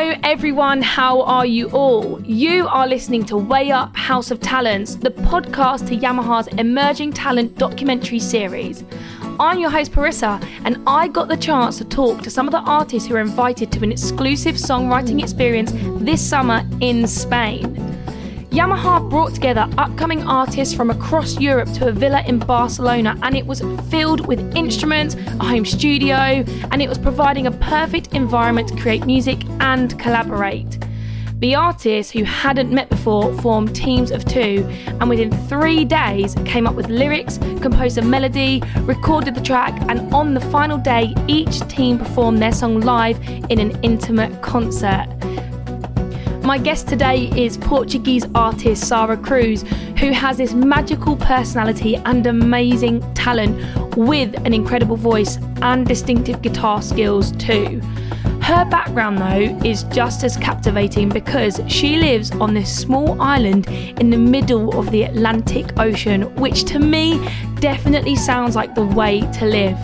Hello, everyone. How are you all? You are listening to Way Up House of Talents, the podcast to Yamaha's emerging talent documentary series. I'm your host, Parissa, and I got the chance to talk to some of the artists who were invited to an exclusive songwriting experience this summer in Spain. Yamaha brought together upcoming artists from across Europe to a villa in Barcelona, and it was filled with instruments, a home studio, and it was providing a perfect environment to create music and collaborate. The artists who hadn't met before formed teams of two, and within three days came up with lyrics, composed a melody, recorded the track, and on the final day, each team performed their song live in an intimate concert. My guest today is Portuguese artist Sara Cruz, who has this magical personality and amazing talent with an incredible voice and distinctive guitar skills too. Her background, though, is just as captivating because she lives on this small island in the middle of the Atlantic Ocean, which to me definitely sounds like the way to live.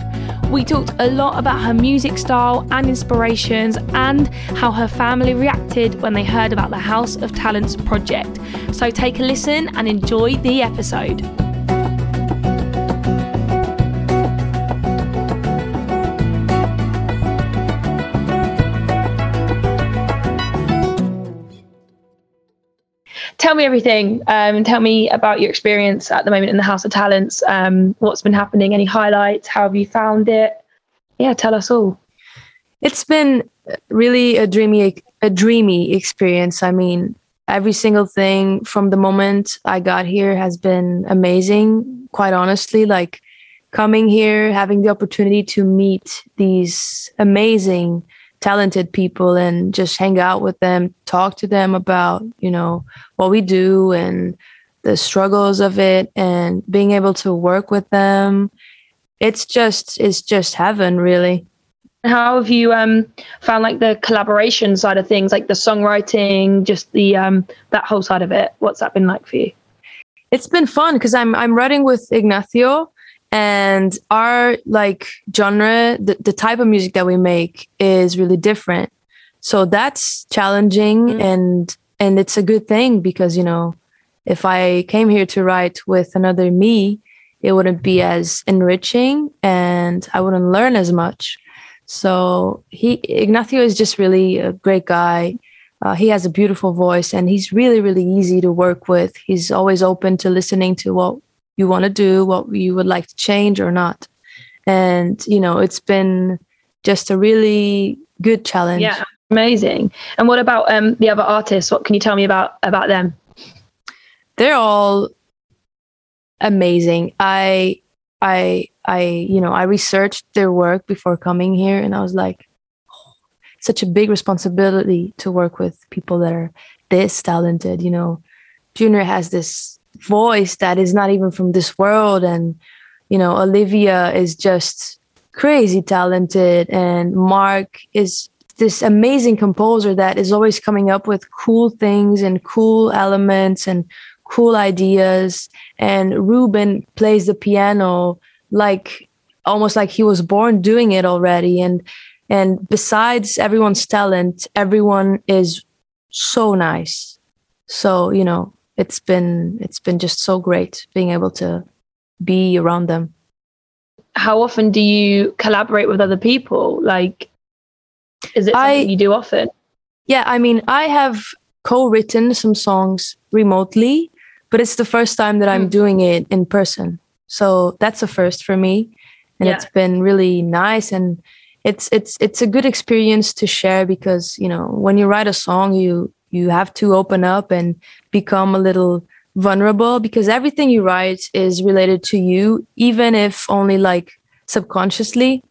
We talked a lot about her music style and inspirations and how her family reacted when they heard about the House of Talents project. So take a listen and enjoy the episode. Tell me everything. Um, tell me about your experience at the moment in the House of Talents. Um, what's been happening? Any highlights? How have you found it? Yeah, tell us all. It's been really a dreamy, a dreamy experience. I mean, every single thing from the moment I got here has been amazing. Quite honestly, like coming here, having the opportunity to meet these amazing talented people and just hang out with them, talk to them about, you know, what we do and the struggles of it and being able to work with them. It's just it's just heaven really. How have you um found like the collaboration side of things, like the songwriting, just the um that whole side of it? What's that been like for you? It's been fun because I'm I'm writing with Ignacio and our like genre the, the type of music that we make is really different. So that's challenging mm-hmm. and and it's a good thing because you know if i came here to write with another me it wouldn't be as enriching and i wouldn't learn as much. So he ignacio is just really a great guy. Uh, he has a beautiful voice and he's really really easy to work with. He's always open to listening to what you want to do, what you would like to change or not. And, you know, it's been just a really good challenge. Yeah, amazing. And what about um, the other artists? What can you tell me about about them? They're all amazing. I I I you know, I researched their work before coming here and I was like oh, such a big responsibility to work with people that are this talented, you know. Junior has this voice that is not even from this world. And you know olivia is just crazy talented. And mark is this amazing composer that is always coming up with cool things and cool elements and cool ideas. And ruben plays the piano like almost like he was born doing it already. And and besides everyone's talent everyone is so nice. So you know it's been it's been just so great being able to be around them how often do you collaborate with other people like is it something I, you do often yeah i mean i have co-written some songs remotely but it's the first time that i'm mm. doing it in person so that's a first for me and yeah. it's been really nice and it's it's it's a good experience to share because you know when you write a song you you have to open up and become a little vulnerable because everything you write is related to you even if only like subconsciously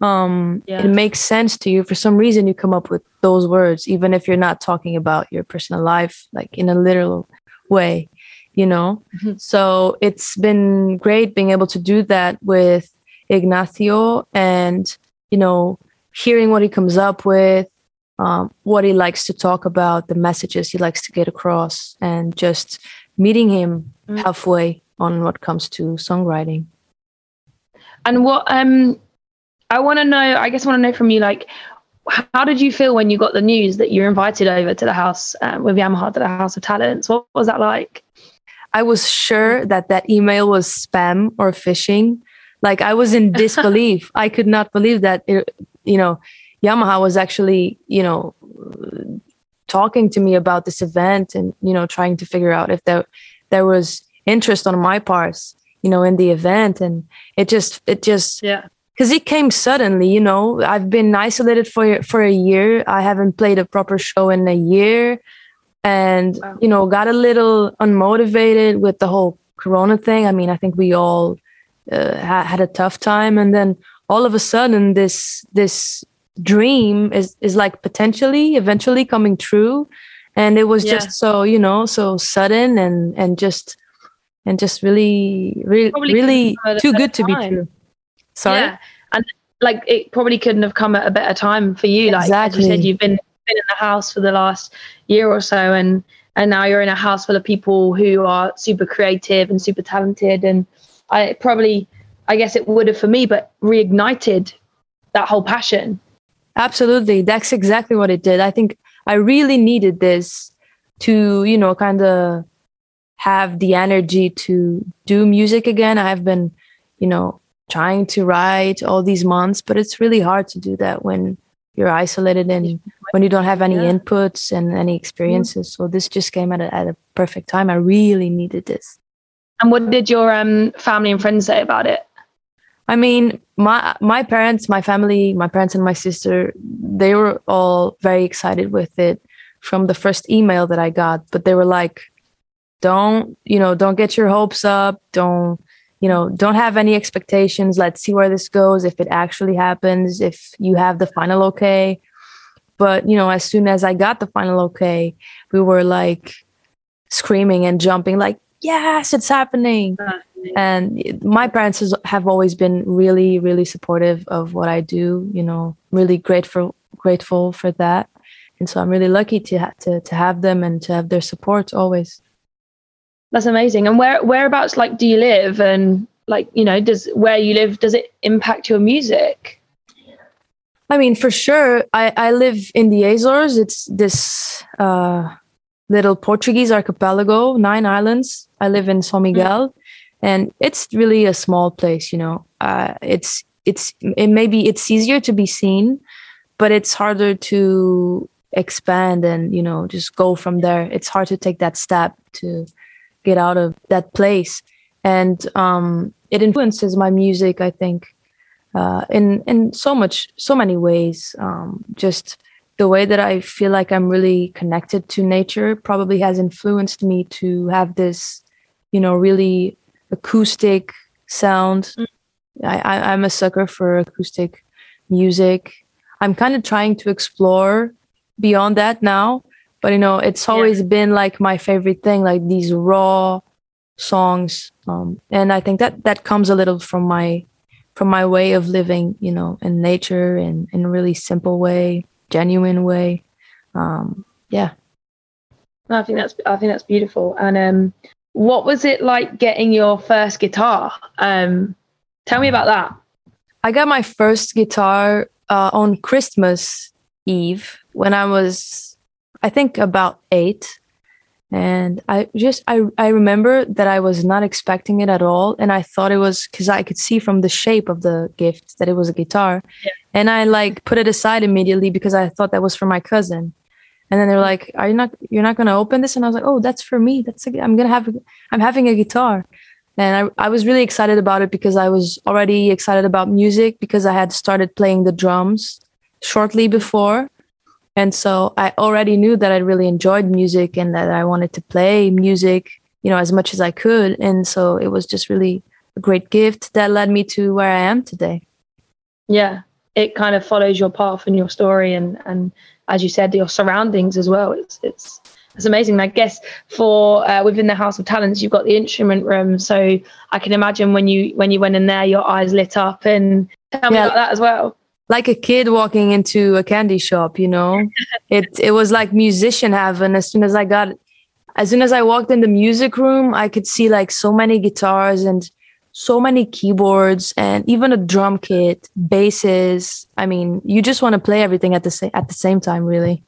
um yeah. it makes sense to you for some reason you come up with those words even if you're not talking about your personal life like in a literal way you know mm-hmm. so it's been great being able to do that with ignacio and you know hearing what he comes up with um, what he likes to talk about, the messages he likes to get across, and just meeting him mm. halfway on what comes to songwriting. And what um, I want to know, I guess, I want to know from you, like, how did you feel when you got the news that you're invited over to the house um, with Yamaha to the House of Talents? What was that like? I was sure that that email was spam or phishing. Like I was in disbelief. I could not believe that it, you know Yamaha was actually you know talking to me about this event and you know trying to figure out if there there was interest on my parts you know in the event. And it just it just yeah. Because it came suddenly you know. I've been isolated for for a year. I haven't played a proper show in a year. And wow. you know got a little unmotivated with the whole corona thing. I mean i think we all uh, ha- had a tough time. And then all of a sudden this this dream is is like potentially eventually coming true. And it was yeah. just so you know so sudden and and just and just really really really too good to be true. Sorry? Yeah. and like it probably couldn't have come at a better time for you. Like as you said you've been been in the house for the last year or so and and now you're in a house full of people who are super creative and super talented. And i probably i guess it would have for me but reignited that whole passion Absolutely. That's exactly what it did. I think I really needed this to, you know, kind of have the energy to do music again. I've been, you know, trying to write all these months, but it's really hard to do that when you're isolated and when you don't have any yeah. inputs and any experiences. Mm-hmm. So this just came at a, at a perfect time. I really needed this. And what did your um, family and friends say about it? I mean, my my parents, my family, my parents and my sister, they were all very excited with it from the first email that I got. But they were like, "Don't you know? Don't get your hopes up. Don't you know? Don't have any expectations. Let's see where this goes. If it actually happens, if you have the final okay." But you know, as soon as I got the final okay, we were like screaming and jumping, like, "Yes, it's happening!" Uh, and my parents has, have always been really really supportive of what i do you know really grateful grateful for that. And so i'm really lucky to ha- to to have them and to have their support always. That's amazing. And where whereabouts like do you live? And like you know does where you live does it impact your music? I mean for sure. I i live in the azores. It's this uh little portuguese archipelago nine islands. I live in são miguel. mm-hmm and it's really a small place you know uh, it's it's it maybe it's easier to be seen but it's harder to expand and you know just go from there. It's hard to take that step to get out of that place. And um, it influences my music i think uh, in in so much so many ways. Um, just the way that i feel like i'm really connected to nature probably has influenced me to have this you know really acoustic sound. Mm. I, I, I'm a sucker for acoustic music. I'm kind of trying to explore beyond that now, but you know, it's always yeah. been like my favorite thing, like these raw songs. Um, and I think that that comes a little from my from my way of living, you know, in nature and in a really simple way, genuine way. Um, yeah. I think that's I think that's beautiful. And um, what was it like getting your first guitar? Um, tell me about that. I got my first guitar uh, on Christmas Eve when I was, I think, about eight. And I just, I, I remember that I was not expecting it at all. And I thought it was because I could see from the shape of the gift that it was a guitar. Yeah. And I like put it aside immediately because I thought that was for my cousin and then they're like are you not you're not going to open this? And i was like oh that's for me. That's a, i'm going to have i'm having a guitar. And I, I was really excited about it because i was already excited about music because i had started playing the drums shortly before. And so i already knew that i really enjoyed music and that i wanted to play music you know as much as i could. And so it was just really a great gift that led me to where i am today. Yeah. It kind of follows your path and your story and and as you said, your surroundings as well. It's it's it's amazing. I guess for uh, within the House of Talents, you've got the instrument room, so I can imagine when you when you went in there, your eyes lit up. And tell me yeah. about that as well. Like a kid walking into a candy shop, you know. it it was like musician heaven. As soon as I got, as soon as I walked in the music room, I could see like so many guitars and so many keyboards and even a drum kit, basses. I mean, you just want to play everything at the same at the same time, really.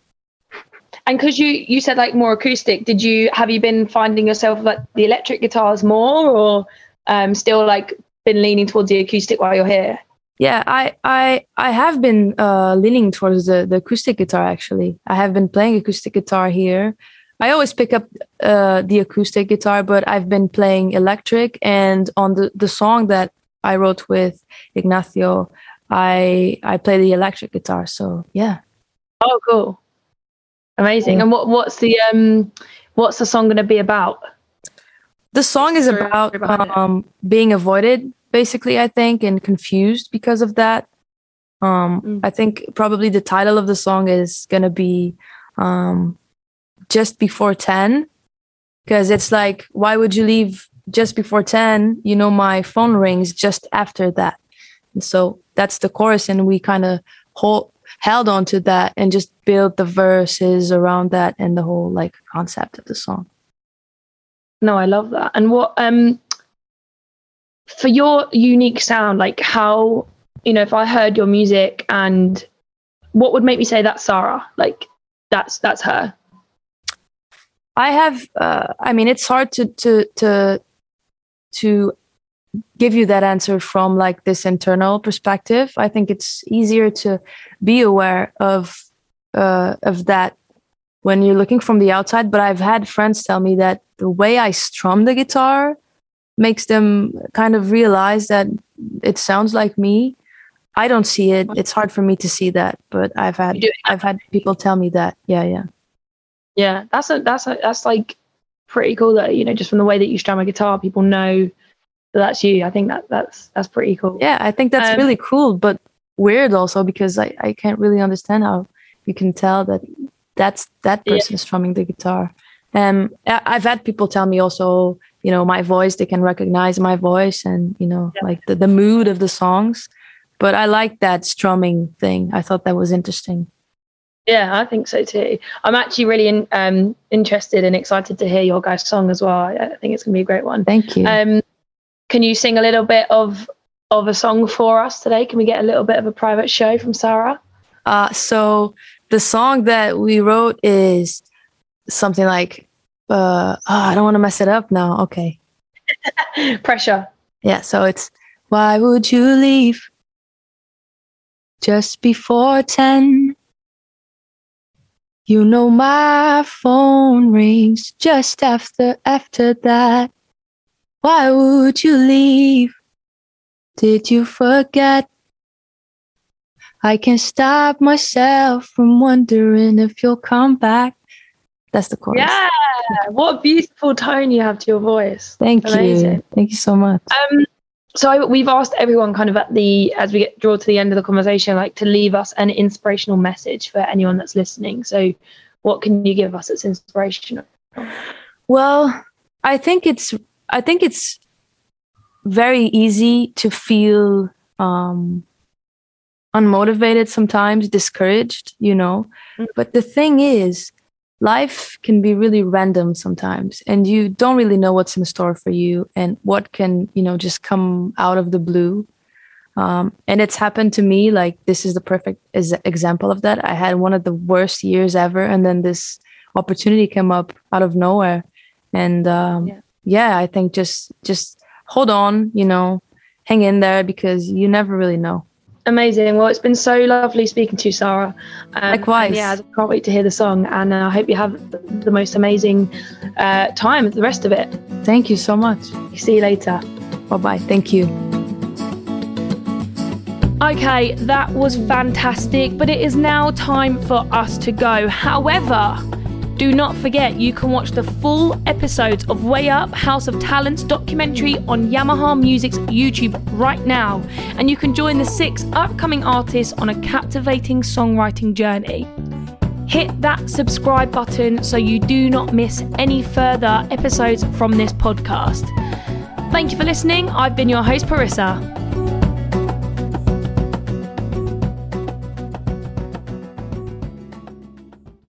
And because you you said like more acoustic, did you have you been finding yourself like the electric guitars more, or um, still like been leaning towards the acoustic while you're here? Yeah, I I I have been uh, leaning towards the the acoustic guitar. Actually, I have been playing acoustic guitar here. I always pick up uh, the acoustic guitar, but I've been playing electric. And on the the song that I wrote with Ignacio, I I play the electric guitar. So yeah. Oh, cool. Amazing. And what what's the um what's the song going to be about? The song is about um being avoided basically I think and confused because of that. Um mm. I think probably the title of the song is going to be um just before 10 because it's like why would you leave just before 10 you know my phone rings just after that and so that's the chorus and we kind of hold held on to that and just build the verses around that and the whole like concept of the song. No, I love that. And what um for your unique sound, like how you know, if I heard your music and what would make me say that's Sarah? Like that's that's her. I have uh I mean it's hard to to to to give you that answer from like this internal perspective. I think it's easier to be aware of uh, of that when you're looking from the outside. But I've had friends tell me that the way I strum the guitar makes them kind of realize that it sounds like me. I don't see it. It's hard for me to see that, but I've had I've had people tell me that. Yeah, yeah. Yeah, that's a that's a that's like pretty cool that you know just from the way that you strum a guitar, people know that that's you. I think that that's that's pretty cool. Yeah, I think that's um, really cool, but weird also because I I can't really understand how you can tell that that's that person yeah. strumming the guitar. Um, I've had people tell me also, you know, my voice, they can recognize my voice and, you know, yeah. like the, the mood of the songs. But I like that strumming thing. I thought that was interesting. Yeah, I think so too. I'm actually really in, um, interested and excited to hear your guys' song as well. I think it's going to be a great one. Thank you. Um, can you sing a little bit of of a song for us today? Can we get a little bit of a private show from Sarah? Uh, so the song that we wrote is something like uh oh, I don't want to mess it up now. Okay. Pressure. Yeah, so it's why would you leave just before 10? You know my phone rings just after after that. Why would you leave? Did you forget I can't stop myself from wondering if you'll come back. That's the chorus. Yeah, what beautiful tone you have to your voice. Thank Amazing. you. Thank you so much. Um, so I, we've asked everyone kind of at the as we get draw to the end of the conversation, like to leave us an inspirational message for anyone that's listening. So, what can you give us that's inspirational? Well, I think it's I think it's very easy to feel um, unmotivated sometimes, discouraged, you know. Mm-hmm. But the thing is, life can be really random sometimes and you don't really know what's in store for you and what can, you know, just come out of the blue. Um, and it's happened to me like this is the perfect example of that. I had one of the worst years ever and then this opportunity came up out of nowhere. And um, yeah. yeah, I think just just hold on, you know, hang in there because you never really know. Amazing. Well, it's been so lovely speaking to you, Sarah. Um, Likewise. Yeah, I can't wait to hear the song, and uh, I hope you have the most amazing uh, time. With the rest of it. Thank you so much. See you later. Bye bye. Thank you. Okay, that was fantastic, but it is now time for us to go. However, do not forget you can watch the full episodes of Way Up House of Talents documentary on Yamaha Music's YouTube right now, and you can join the six upcoming artists on a captivating songwriting journey. Hit that subscribe button so you do not miss any further episodes from this podcast. Thank you for listening. I've been your host, Parissa.